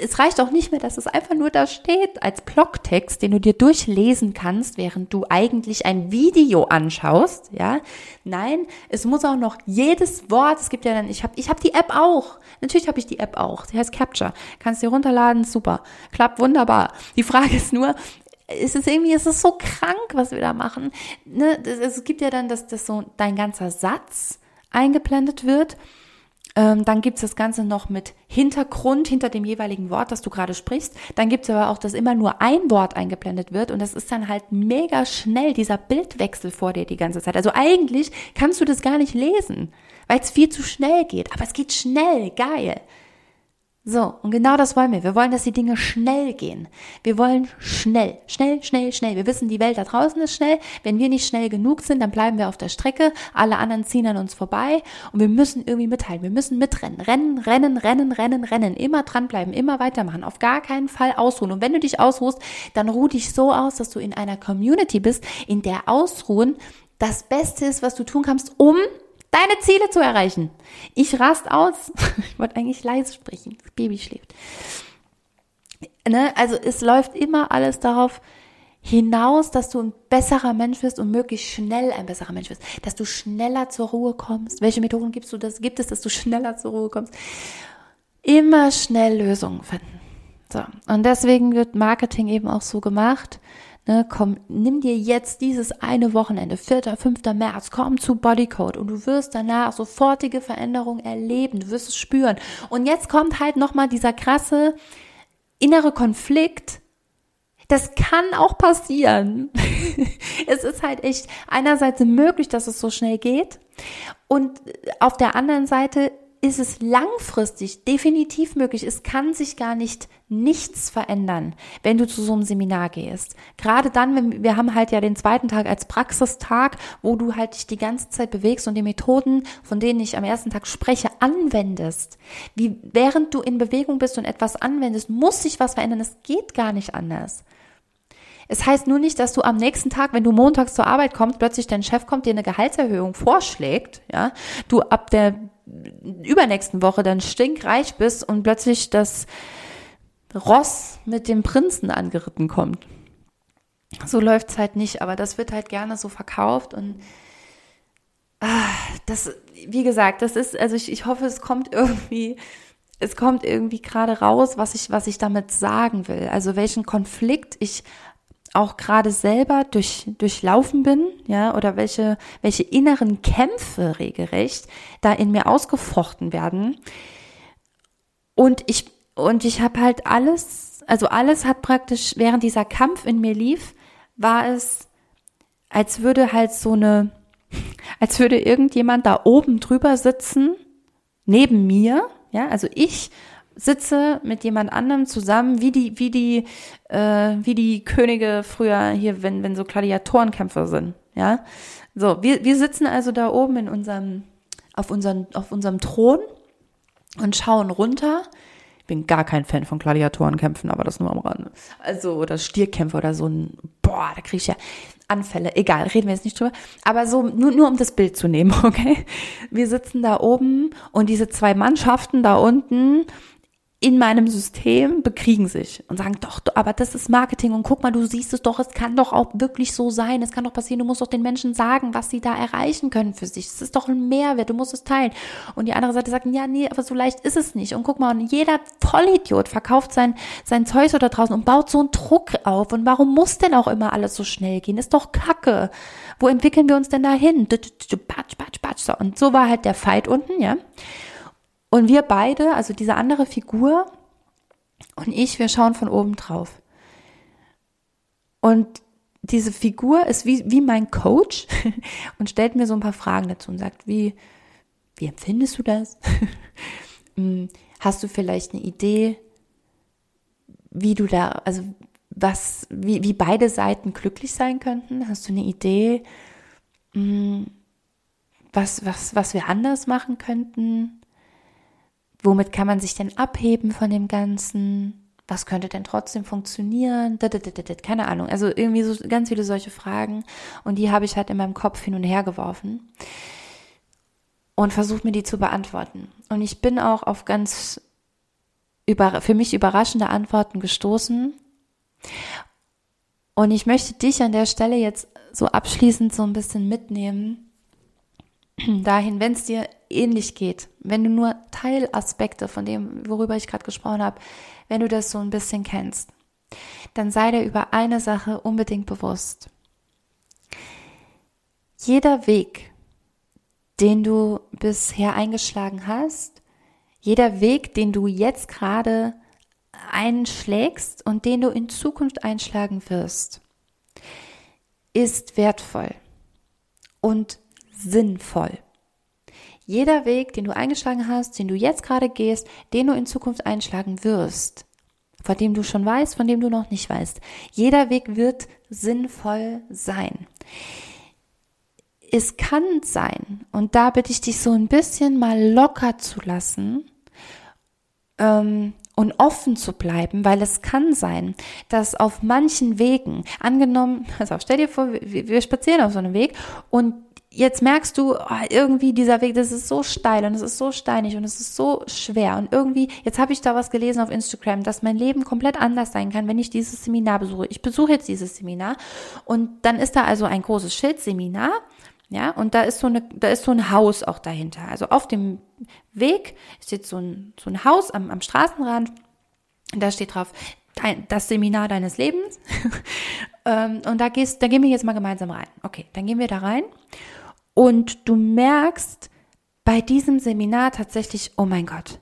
es reicht auch nicht mehr, dass es einfach nur da steht als Blogtext, den du dir durchlesen kannst, während du eigentlich ein Video anschaust, ja? Nein, es muss auch noch jedes Wort, es gibt ja dann ich habe ich habe die App auch. Natürlich habe ich die App auch. Die heißt Capture. Kannst dir runterladen, super. Klappt wunderbar. Die Frage ist nur, ist es irgendwie, ist es so krank, was wir da machen. Ne? Es gibt ja dann, dass das so dein ganzer Satz eingeblendet wird ähm, dann gibt's das Ganze noch mit Hintergrund hinter dem jeweiligen Wort, das du gerade sprichst. Dann gibt's aber auch, dass immer nur ein Wort eingeblendet wird und das ist dann halt mega schnell, dieser Bildwechsel vor dir die ganze Zeit. Also eigentlich kannst du das gar nicht lesen, weil es viel zu schnell geht. Aber es geht schnell, geil. So, und genau das wollen wir. Wir wollen, dass die Dinge schnell gehen. Wir wollen schnell, schnell, schnell, schnell. Wir wissen, die Welt da draußen ist schnell. Wenn wir nicht schnell genug sind, dann bleiben wir auf der Strecke. Alle anderen ziehen an uns vorbei und wir müssen irgendwie mithalten. Wir müssen mitrennen. Rennen, rennen, rennen, rennen, rennen. Immer dranbleiben, immer weitermachen. Auf gar keinen Fall ausruhen. Und wenn du dich ausruhst, dann ruh dich so aus, dass du in einer Community bist, in der Ausruhen das Beste ist, was du tun kannst, um deine Ziele zu erreichen. Ich rast aus. Ich wollte eigentlich leise sprechen. Das Baby schläft. Ne? Also es läuft immer alles darauf hinaus, dass du ein besserer Mensch wirst und möglichst schnell ein besserer Mensch wirst, dass du schneller zur Ruhe kommst. Welche Methoden gibst du das? Gibt es, dass du schneller zur Ruhe kommst? Immer schnell Lösungen finden. So. Und deswegen wird Marketing eben auch so gemacht. Ne, komm, nimm dir jetzt dieses eine Wochenende, 4., 5. März, komm zu Bodycode und du wirst danach sofortige Veränderungen erleben, du wirst es spüren. Und jetzt kommt halt nochmal dieser krasse innere Konflikt, das kann auch passieren. es ist halt echt einerseits möglich, dass es so schnell geht und auf der anderen Seite ist es langfristig definitiv möglich. Es kann sich gar nicht nichts verändern, wenn du zu so einem Seminar gehst. Gerade dann, wenn wir haben halt ja den zweiten Tag als Praxistag, wo du halt dich die ganze Zeit bewegst und die Methoden, von denen ich am ersten Tag spreche, anwendest. Wie während du in Bewegung bist und etwas anwendest, muss sich was verändern. Es geht gar nicht anders. Es heißt nur nicht, dass du am nächsten Tag, wenn du montags zur Arbeit kommst, plötzlich dein Chef kommt, dir eine Gehaltserhöhung vorschlägt, ja, du ab der übernächsten Woche dann stinkreich bist und plötzlich das Ross mit dem Prinzen angeritten kommt. So läuft's halt nicht, aber das wird halt gerne so verkauft und ah, das, wie gesagt, das ist, also ich, ich hoffe, es kommt irgendwie es kommt irgendwie gerade raus, was ich, was ich damit sagen will. Also welchen Konflikt ich auch gerade selber durch, durchlaufen bin, ja, oder welche, welche inneren Kämpfe regelrecht da in mir ausgefochten werden. Und ich, und ich habe halt alles, also alles hat praktisch, während dieser Kampf in mir lief, war es, als würde halt so eine, als würde irgendjemand da oben drüber sitzen, neben mir, ja, also ich sitze mit jemand anderem zusammen, wie die, wie die, äh, wie die Könige früher hier, wenn, wenn so Gladiatorenkämpfer sind, ja. So, wir, wir sitzen also da oben in unserem, auf unserem, auf unserem Thron und schauen runter. Ich bin gar kein Fan von Gladiatorenkämpfen, aber das nur am Rande. Also, oder Stierkämpfe oder so ein, boah, da kriege ich ja Anfälle. Egal, reden wir jetzt nicht drüber. Aber so, nur, nur um das Bild zu nehmen, okay? Wir sitzen da oben und diese zwei Mannschaften da unten, in meinem System bekriegen sich und sagen, doch, aber das ist Marketing und guck mal, du siehst es doch, es kann doch auch wirklich so sein, es kann doch passieren, du musst doch den Menschen sagen, was sie da erreichen können für sich. Es ist doch ein Mehrwert, du musst es teilen. Und die andere Seite sagt, ja, nee, aber so leicht ist es nicht. Und guck mal, und jeder Vollidiot verkauft sein, sein Zeug da draußen und baut so einen Druck auf. Und warum muss denn auch immer alles so schnell gehen? Ist doch Kacke. Wo entwickeln wir uns denn dahin? Und so war halt der Fight unten, ja. Und wir beide, also diese andere Figur und ich, wir schauen von oben drauf. Und diese Figur ist wie, wie mein Coach und stellt mir so ein paar Fragen dazu und sagt, wie, wie empfindest du das? Hm, hast du vielleicht eine Idee, wie du da, also was, wie, wie beide Seiten glücklich sein könnten? Hast du eine Idee, hm, was, was, was wir anders machen könnten? Womit kann man sich denn abheben von dem Ganzen? Was könnte denn trotzdem funktionieren? Keine Ahnung. Also irgendwie so ganz viele solche Fragen. Und die habe ich halt in meinem Kopf hin und her geworfen und versucht mir die zu beantworten. Und ich bin auch auf ganz über, für mich überraschende Antworten gestoßen. Und ich möchte dich an der Stelle jetzt so abschließend so ein bisschen mitnehmen, dahin, wenn es dir ähnlich geht, wenn du nur Teilaspekte von dem, worüber ich gerade gesprochen habe, wenn du das so ein bisschen kennst, dann sei dir über eine Sache unbedingt bewusst. Jeder Weg, den du bisher eingeschlagen hast, jeder Weg, den du jetzt gerade einschlägst und den du in Zukunft einschlagen wirst, ist wertvoll und sinnvoll. Jeder Weg, den du eingeschlagen hast, den du jetzt gerade gehst, den du in Zukunft einschlagen wirst, von dem du schon weißt, von dem du noch nicht weißt, jeder Weg wird sinnvoll sein. Es kann sein, und da bitte ich dich so ein bisschen mal locker zu lassen, ähm, und offen zu bleiben, weil es kann sein, dass auf manchen Wegen, angenommen, also stell dir vor, wir, wir spazieren auf so einem Weg und jetzt merkst du, oh, irgendwie dieser Weg, das ist so steil und es ist so steinig und es ist so schwer und irgendwie, jetzt habe ich da was gelesen auf Instagram, dass mein Leben komplett anders sein kann, wenn ich dieses Seminar besuche. Ich besuche jetzt dieses Seminar und dann ist da also ein großes Schild Seminar, ja, und da ist so eine, da ist so ein Haus auch dahinter. Also auf dem Weg ist jetzt so ein, so ein Haus am, am Straßenrand Da steht drauf, dein, das Seminar deines Lebens. Ähm, und da gehst, da gehen wir jetzt mal gemeinsam rein. Okay, dann gehen wir da rein. Und du merkst bei diesem Seminar tatsächlich, oh mein Gott,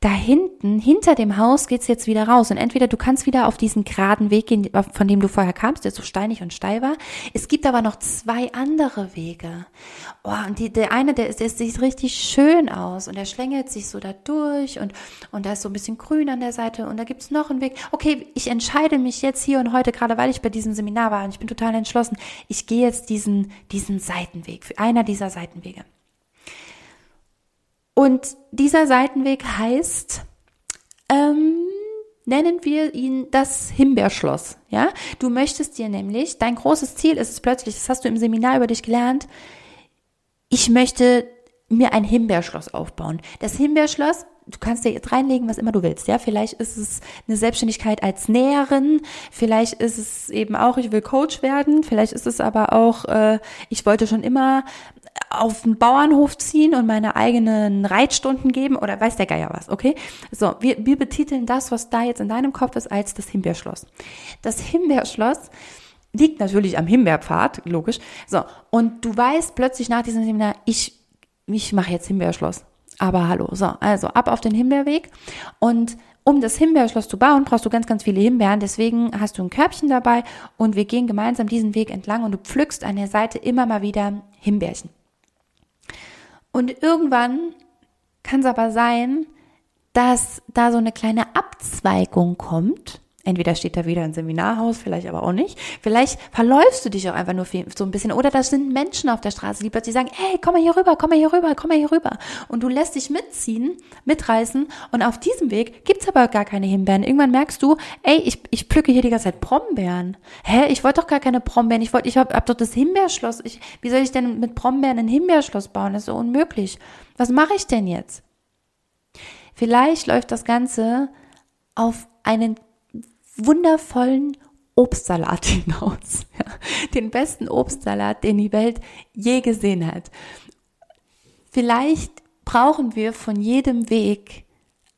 da hinten, hinter dem Haus geht's jetzt wieder raus. Und entweder du kannst wieder auf diesen geraden Weg gehen, von dem du vorher kamst, der so steinig und steil war. Es gibt aber noch zwei andere Wege. Oh, und die, der eine, der, der sieht richtig schön aus und der schlängelt sich so da durch und, und da ist so ein bisschen grün an der Seite und da gibt's noch einen Weg. Okay, ich entscheide mich jetzt hier und heute, gerade weil ich bei diesem Seminar war und ich bin total entschlossen, ich gehe jetzt diesen, diesen Seitenweg, einer dieser Seitenwege. Und dieser Seitenweg heißt, ähm, nennen wir ihn das Himbeerschloss. Ja, du möchtest dir nämlich, dein großes Ziel ist es plötzlich, das hast du im Seminar über dich gelernt, ich möchte mir ein Himbeerschloss aufbauen. Das Himbeerschloss, du kannst dir jetzt reinlegen, was immer du willst. Ja, vielleicht ist es eine Selbstständigkeit als Näherin, vielleicht ist es eben auch, ich will Coach werden, vielleicht ist es aber auch, äh, ich wollte schon immer auf den Bauernhof ziehen und meine eigenen Reitstunden geben oder weiß der Geier was, okay? So, wir, wir betiteln das, was da jetzt in deinem Kopf ist, als das Himbeerschloss. Das Himbeerschloss liegt natürlich am Himbeerpfad, logisch. So, und du weißt plötzlich nach diesem Seminar, ich, ich mache jetzt Himbeerschloss. Aber hallo, so, also ab auf den Himbeerweg und um das Himbeerschloss zu bauen, brauchst du ganz, ganz viele Himbeeren. Deswegen hast du ein Körbchen dabei und wir gehen gemeinsam diesen Weg entlang und du pflückst an der Seite immer mal wieder Himbeerchen. Und irgendwann kann es aber sein, dass da so eine kleine Abzweigung kommt. Entweder steht da wieder ein Seminarhaus, vielleicht aber auch nicht. Vielleicht verläufst du dich auch einfach nur so ein bisschen. Oder das sind Menschen auf der Straße, die plötzlich sagen, hey, komm mal hier rüber, komm mal hier rüber, komm mal hier rüber. Und du lässt dich mitziehen, mitreißen. Und auf diesem Weg gibt's aber gar keine Himbeeren. Irgendwann merkst du, ey, ich, ich pflücke hier die ganze Zeit Brombeeren. Hä, ich wollte doch gar keine Brombeeren. Ich wollte, ich hab, hab doch das Himbeerschloss. Ich, wie soll ich denn mit Brombeeren ein Himbeerschloss bauen? Das ist so unmöglich. Was mache ich denn jetzt? Vielleicht läuft das Ganze auf einen wundervollen Obstsalat hinaus. Ja, den besten Obstsalat, den die Welt je gesehen hat. Vielleicht brauchen wir von jedem Weg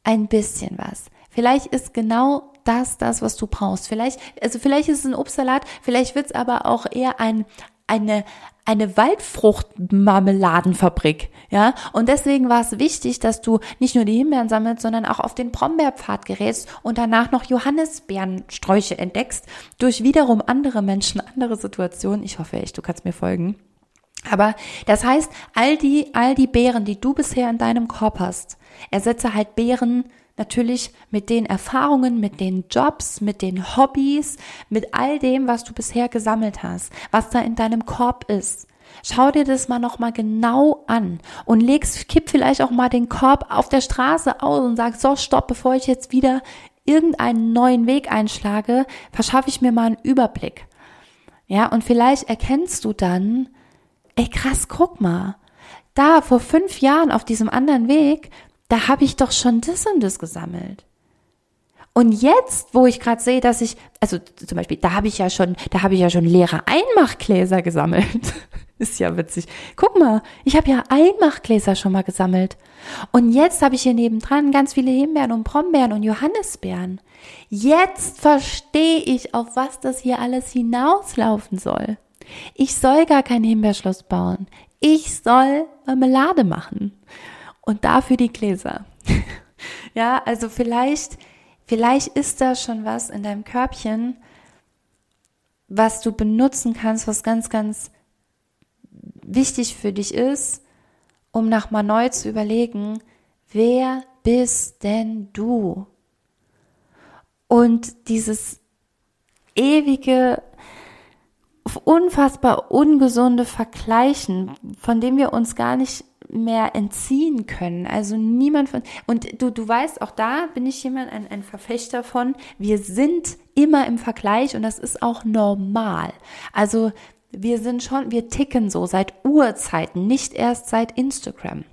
ein bisschen was. Vielleicht ist genau das das, was du brauchst. Vielleicht, also vielleicht ist es ein Obstsalat, vielleicht wird es aber auch eher ein, eine, eine Waldfruchtmarmeladenfabrik, ja. Und deswegen war es wichtig, dass du nicht nur die Himbeeren sammelst, sondern auch auf den Brombeerpfad gerätst und danach noch Johannisbeerensträuche entdeckst durch wiederum andere Menschen, andere Situationen. Ich hoffe echt, du kannst mir folgen. Aber das heißt, all die, all die Beeren, die du bisher in deinem Korb hast, ersetze halt Beeren natürlich mit den Erfahrungen, mit den Jobs, mit den Hobbys, mit all dem, was du bisher gesammelt hast, was da in deinem Korb ist. Schau dir das mal nochmal genau an und legst, kipp vielleicht auch mal den Korb auf der Straße aus und sag, so, stopp, bevor ich jetzt wieder irgendeinen neuen Weg einschlage, verschaffe ich mir mal einen Überblick. Ja, und vielleicht erkennst du dann, ey krass, guck mal, da vor fünf Jahren auf diesem anderen Weg, da habe ich doch schon das und das gesammelt. Und jetzt, wo ich gerade sehe, dass ich, also zum Beispiel, da habe ich ja schon, da habe ich ja schon leere Einmachgläser gesammelt. Ist ja witzig. Guck mal, ich habe ja Einmachgläser schon mal gesammelt. Und jetzt habe ich hier nebendran ganz viele Himbeeren und Brombeeren und Johannisbeeren. Jetzt verstehe ich, auf was das hier alles hinauslaufen soll. Ich soll gar kein Himbeerschloss bauen. Ich soll Marmelade machen und dafür die Gläser. ja, also vielleicht, vielleicht ist da schon was in deinem Körbchen, was du benutzen kannst, was ganz, ganz wichtig für dich ist, um nochmal neu zu überlegen, wer bist denn du? Und dieses ewige, unfassbar ungesunde Vergleichen, von dem wir uns gar nicht mehr entziehen können. Also niemand von, und du, du weißt, auch da bin ich jemand, ein, ein Verfechter von, wir sind immer im Vergleich und das ist auch normal. Also wir sind schon, wir ticken so seit Urzeiten, nicht erst seit Instagram.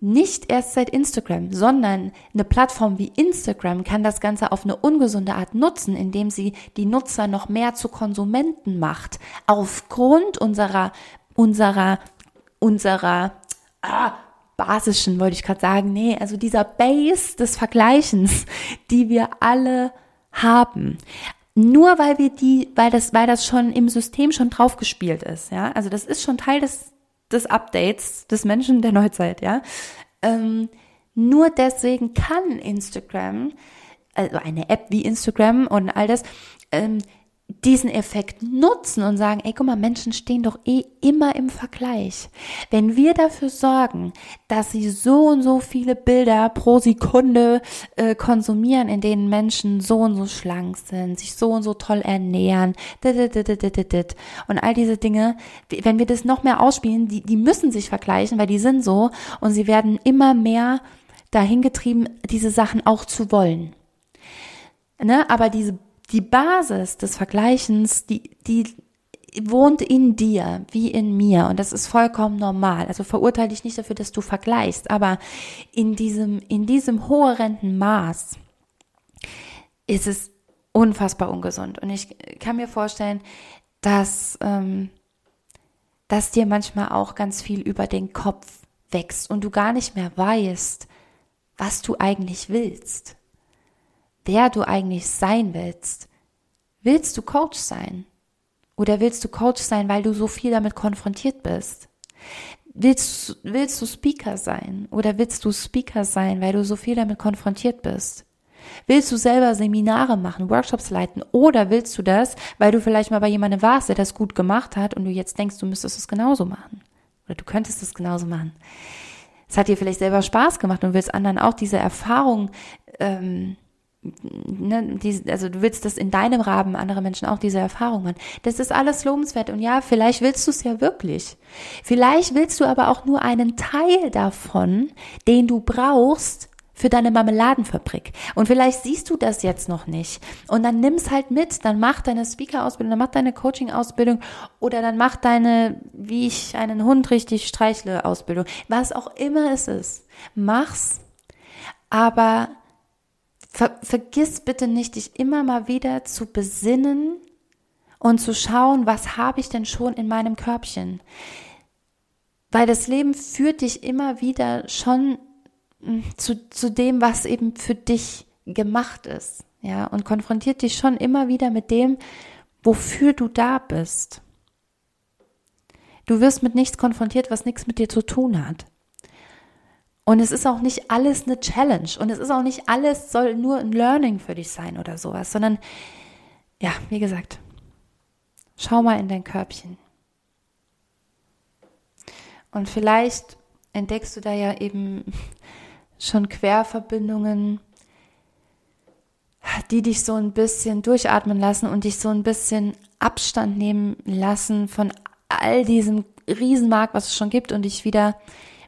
Nicht erst seit Instagram, sondern eine Plattform wie Instagram kann das Ganze auf eine ungesunde Art nutzen, indem sie die Nutzer noch mehr zu Konsumenten macht. Aufgrund unserer, unserer, unserer ah, basischen, wollte ich gerade sagen, nee, also dieser Base des Vergleichens, die wir alle haben. Nur weil wir die, weil das, weil das schon im System schon draufgespielt ist, ja. Also das ist schon Teil des, des Updates des Menschen der Neuzeit, ja. Ähm, nur deswegen kann Instagram, also eine App wie Instagram und all das, ähm, diesen Effekt nutzen und sagen, ey, guck mal, Menschen stehen doch eh immer im Vergleich. Wenn wir dafür sorgen, dass sie so und so viele Bilder pro Sekunde äh, konsumieren, in denen Menschen so und so schlank sind, sich so und so toll ernähren, und all diese Dinge, wenn wir das noch mehr ausspielen, die, die müssen sich vergleichen, weil die sind so und sie werden immer mehr dahin getrieben, diese Sachen auch zu wollen. Ne? Aber diese die Basis des Vergleichens, die, die wohnt in dir wie in mir und das ist vollkommen normal. Also verurteile dich nicht dafür, dass du vergleichst, aber in diesem, in diesem horrenden Maß ist es unfassbar ungesund. Und ich kann mir vorstellen, dass, ähm, dass dir manchmal auch ganz viel über den Kopf wächst und du gar nicht mehr weißt, was du eigentlich willst wer du eigentlich sein willst. Willst du Coach sein? Oder willst du Coach sein, weil du so viel damit konfrontiert bist? Willst, willst du Speaker sein? Oder willst du Speaker sein, weil du so viel damit konfrontiert bist? Willst du selber Seminare machen, Workshops leiten? Oder willst du das, weil du vielleicht mal bei jemandem warst, der das gut gemacht hat und du jetzt denkst, du müsstest es genauso machen? Oder du könntest es genauso machen? Es hat dir vielleicht selber Spaß gemacht und willst anderen auch diese Erfahrung ähm, ne, die, also du willst das in deinem Rahmen, andere Menschen auch diese Erfahrung machen. Das ist alles lobenswert. Und ja, vielleicht willst du es ja wirklich. Vielleicht willst du aber auch nur einen Teil davon, den du brauchst, für deine Marmeladenfabrik. Und vielleicht siehst du das jetzt noch nicht. Und dann nimm's halt mit, dann mach deine Speaker-Ausbildung, dann mach deine Coaching-Ausbildung oder dann mach deine, wie ich einen Hund richtig streichle, Ausbildung. Was auch immer es ist. Mach's. Aber Ver vergiss bitte nicht, dich immer mal wieder zu besinnen und zu schauen, was habe ich denn schon in meinem Körbchen. Weil das Leben führt dich immer wieder schon hm, zu, zu dem, was eben für dich gemacht ist. Ja, und konfrontiert dich schon immer wieder mit dem, wofür du da bist. Du wirst mit nichts konfrontiert, was nichts mit dir zu tun hat. Und es ist auch nicht alles eine Challenge und es ist auch nicht alles soll nur ein Learning für dich sein oder sowas, sondern ja, wie gesagt, schau mal in dein Körbchen. Und vielleicht entdeckst du da ja eben schon Querverbindungen, die dich so ein bisschen durchatmen lassen und dich so ein bisschen Abstand nehmen lassen von all diesem Riesenmarkt, was es schon gibt und dich wieder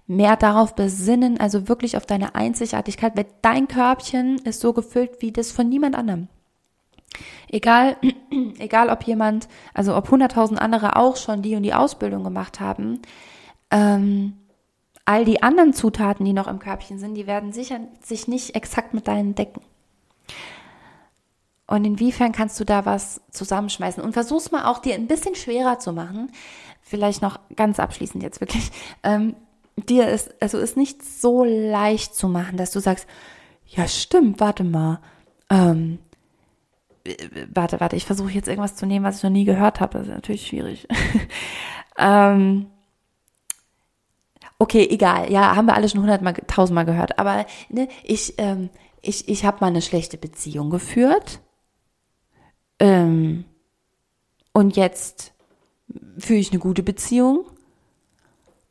mehr darauf besinnen, also wirklich auf deine Einzigartigkeit, weil dein Körbchen ist so gefüllt wie das von niemand anderem. Egal, egal ob jemand, also ob 100.000 andere auch schon die und die Ausbildung gemacht haben, ähm, all die anderen Zutaten, die noch im Körbchen sind, die werden sicher sich nicht exakt mit deinen decken. Und inwiefern kannst du da was zusammenschmeißen? Und versuch's mal auch dir ein bisschen schwerer zu machen. Vielleicht noch ganz abschließend jetzt wirklich. Ähm, dir ist, also ist nicht so leicht zu machen, dass du sagst, ja stimmt, warte mal, ähm, warte, warte, ich versuche jetzt irgendwas zu nehmen, was ich noch nie gehört habe. Das ist natürlich schwierig. ähm, okay, egal. Ja, haben wir alle schon hundertmal, tausendmal gehört. Aber ne, ich, ähm, ich, ich habe mal eine schlechte Beziehung geführt. Ähm, und jetzt führe ich eine gute Beziehung.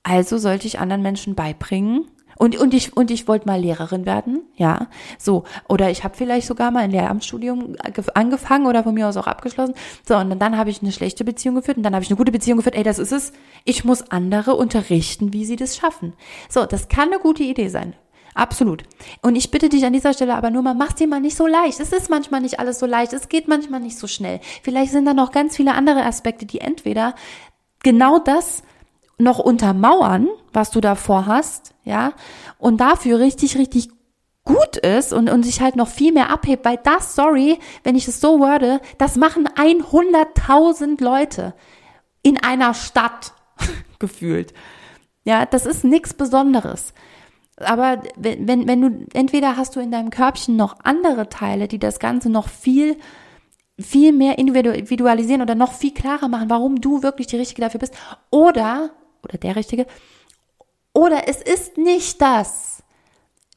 Also sollte ich anderen Menschen beibringen. Und, und ich, und ich wollte mal Lehrerin werden, ja, so. Oder ich habe vielleicht sogar mal ein Lehramtsstudium angefangen oder von mir aus auch abgeschlossen. So, und dann, dann habe ich eine schlechte Beziehung geführt und dann habe ich eine gute Beziehung geführt. Ey, das ist es. Ich muss andere unterrichten, wie sie das schaffen. So, das kann eine gute Idee sein. Absolut. Und ich bitte dich an dieser Stelle aber nur mal, mach dir mal nicht so leicht. Es ist manchmal nicht alles so leicht. Es geht manchmal nicht so schnell. Vielleicht sind da noch ganz viele andere Aspekte, die entweder genau das noch untermauern, was du davor hast, ja, und dafür richtig, richtig gut ist und, und sich halt noch viel mehr abhebt, weil das, sorry, wenn ich es so worde, das machen 100.000 Leute in einer Stadt gefühlt. Ja, das ist nichts Besonderes. Aber wenn, wenn, wenn du, entweder hast du in deinem Körbchen noch andere Teile, die das Ganze noch viel, viel mehr individualisieren oder noch viel klarer machen, warum du wirklich die Richtige dafür bist. Oder, oder der Richtige, oder es ist nicht das.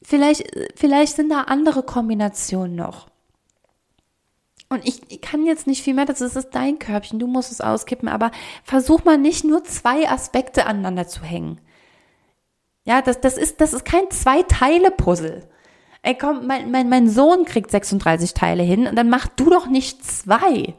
Vielleicht, vielleicht sind da andere Kombinationen noch. Und ich, ich kann jetzt nicht viel mehr, das ist dein Körbchen, du musst es auskippen, aber versuch mal nicht nur zwei Aspekte aneinander zu hängen. Ja, das, das, ist, das ist kein Zwei-Teile-Puzzle. Ey, komm, mein, mein, mein Sohn kriegt 36 Teile hin und dann mach du doch nicht zwei.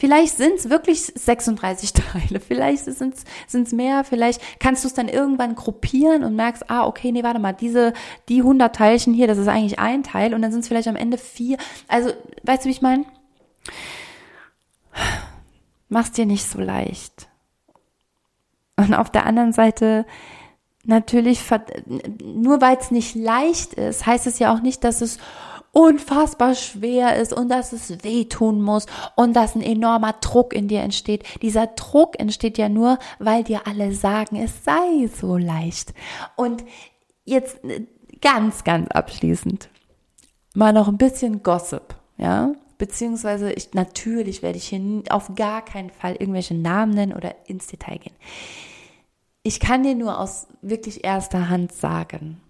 Vielleicht sind es wirklich 36 Teile, vielleicht sind es mehr, vielleicht kannst du es dann irgendwann gruppieren und merkst, ah, okay, nee, warte mal, diese, die 100 Teilchen hier, das ist eigentlich ein Teil und dann sind es vielleicht am Ende vier. Also, weißt du, wie ich meine? Mach's dir nicht so leicht. Und auf der anderen Seite natürlich, nur weil es nicht leicht ist, heißt es ja auch nicht, dass es unfassbar schwer ist und dass es wehtun muss und dass ein enormer Druck in dir entsteht. Dieser Druck entsteht ja nur, weil dir alle sagen, es sei so leicht. Und jetzt äh, ganz, ganz abschließend mal noch ein bisschen Gossip, ja? Beziehungsweise ich, natürlich werde ich hier auf gar keinen Fall irgendwelche Namen nennen oder ins Detail gehen. Ich kann dir nur aus wirklich erster Hand sagen,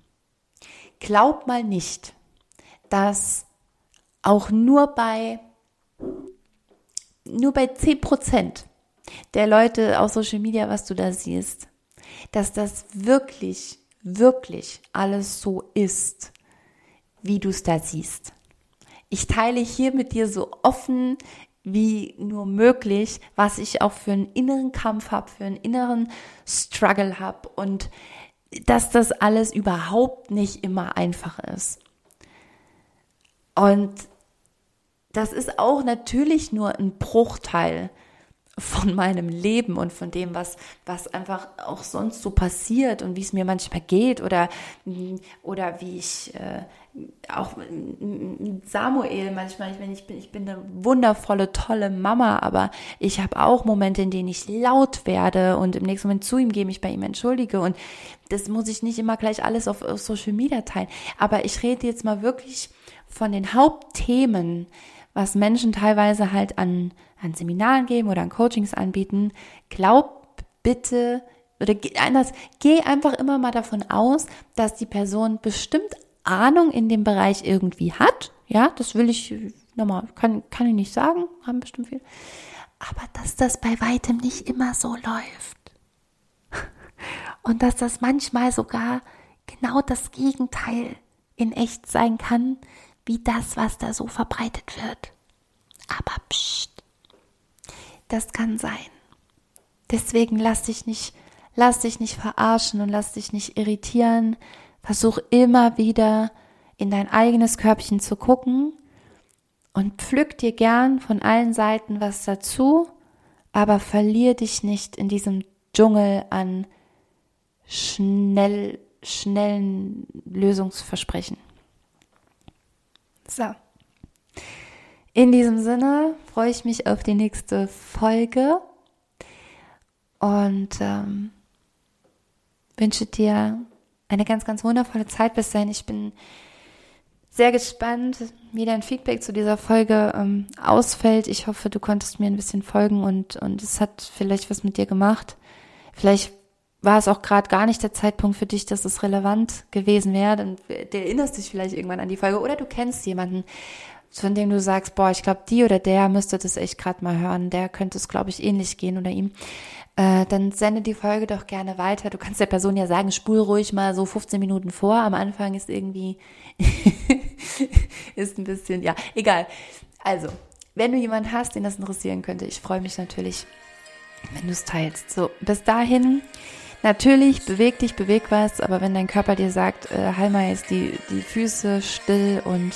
glaub mal nicht, dass auch nur bei, nur bei 10 Prozent der Leute auf Social Media, was du da siehst, dass das wirklich, wirklich alles so ist, wie du es da siehst. Ich teile hier mit dir so offen wie nur möglich, was ich auch für einen inneren Kampf habe, für einen inneren Struggle habe und dass das alles überhaupt nicht immer einfach ist. Und das ist auch natürlich nur ein Bruchteil von meinem Leben und von dem, was, was einfach auch sonst so passiert und wie es mir manchmal geht oder, oder wie ich äh, auch Samuel manchmal, ich, ich bin, ich bin eine wundervolle, tolle Mama, aber ich habe auch Momente, in denen ich laut werde und im nächsten Moment zu ihm gehe, mich bei ihm entschuldige und das muss ich nicht immer gleich alles auf, auf Social Media teilen. Aber ich rede jetzt mal wirklich von den Hauptthemen, was Menschen teilweise halt an, an Seminaren geben oder an Coachings anbieten, glaub bitte oder anders, geh einfach immer mal davon aus, dass die Person bestimmt Ahnung in dem Bereich irgendwie hat. Ja, das will ich nochmal, kann, kann ich nicht sagen, haben bestimmt viel. Aber dass das bei weitem nicht immer so läuft. Und dass das manchmal sogar genau das Gegenteil in echt sein kann, wie das, was da so verbreitet wird. Aber pst, das kann sein. Deswegen lass dich nicht, lass dich nicht verarschen und lass dich nicht irritieren. Versuch immer wieder in dein eigenes Körbchen zu gucken und pflück dir gern von allen Seiten was dazu, aber verlier dich nicht in diesem Dschungel an schnell, schnellen Lösungsversprechen. So. In diesem Sinne freue ich mich auf die nächste Folge und ähm, wünsche dir eine ganz, ganz wundervolle Zeit bis dahin. Ich bin sehr gespannt, wie dein Feedback zu dieser Folge ähm, ausfällt. Ich hoffe, du konntest mir ein bisschen folgen und, und es hat vielleicht was mit dir gemacht. Vielleicht war es auch gerade gar nicht der Zeitpunkt für dich, dass es relevant gewesen wäre, dann du erinnerst dich vielleicht irgendwann an die Folge oder du kennst jemanden, von dem du sagst, boah, ich glaube, die oder der müsste das echt gerade mal hören, der könnte es, glaube ich, ähnlich gehen oder ihm. Äh, dann sende die Folge doch gerne weiter. Du kannst der Person ja sagen, spul ruhig mal so 15 Minuten vor. Am Anfang ist irgendwie, ist ein bisschen, ja, egal. Also, wenn du jemanden hast, den das interessieren könnte, ich freue mich natürlich, wenn du es teilst. So, bis dahin Natürlich, beweg dich, beweg was, aber wenn dein Körper dir sagt, äh, halt mal jetzt die, die Füße still und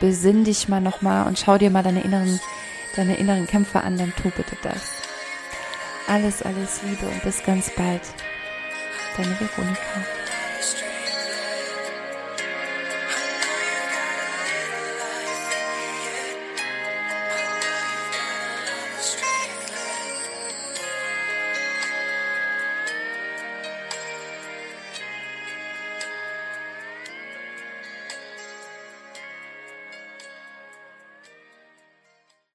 besinn dich mal nochmal und schau dir mal deine inneren, deine inneren Kämpfe an, dann tu bitte das. Alles, alles Liebe und bis ganz bald. Deine Veronika.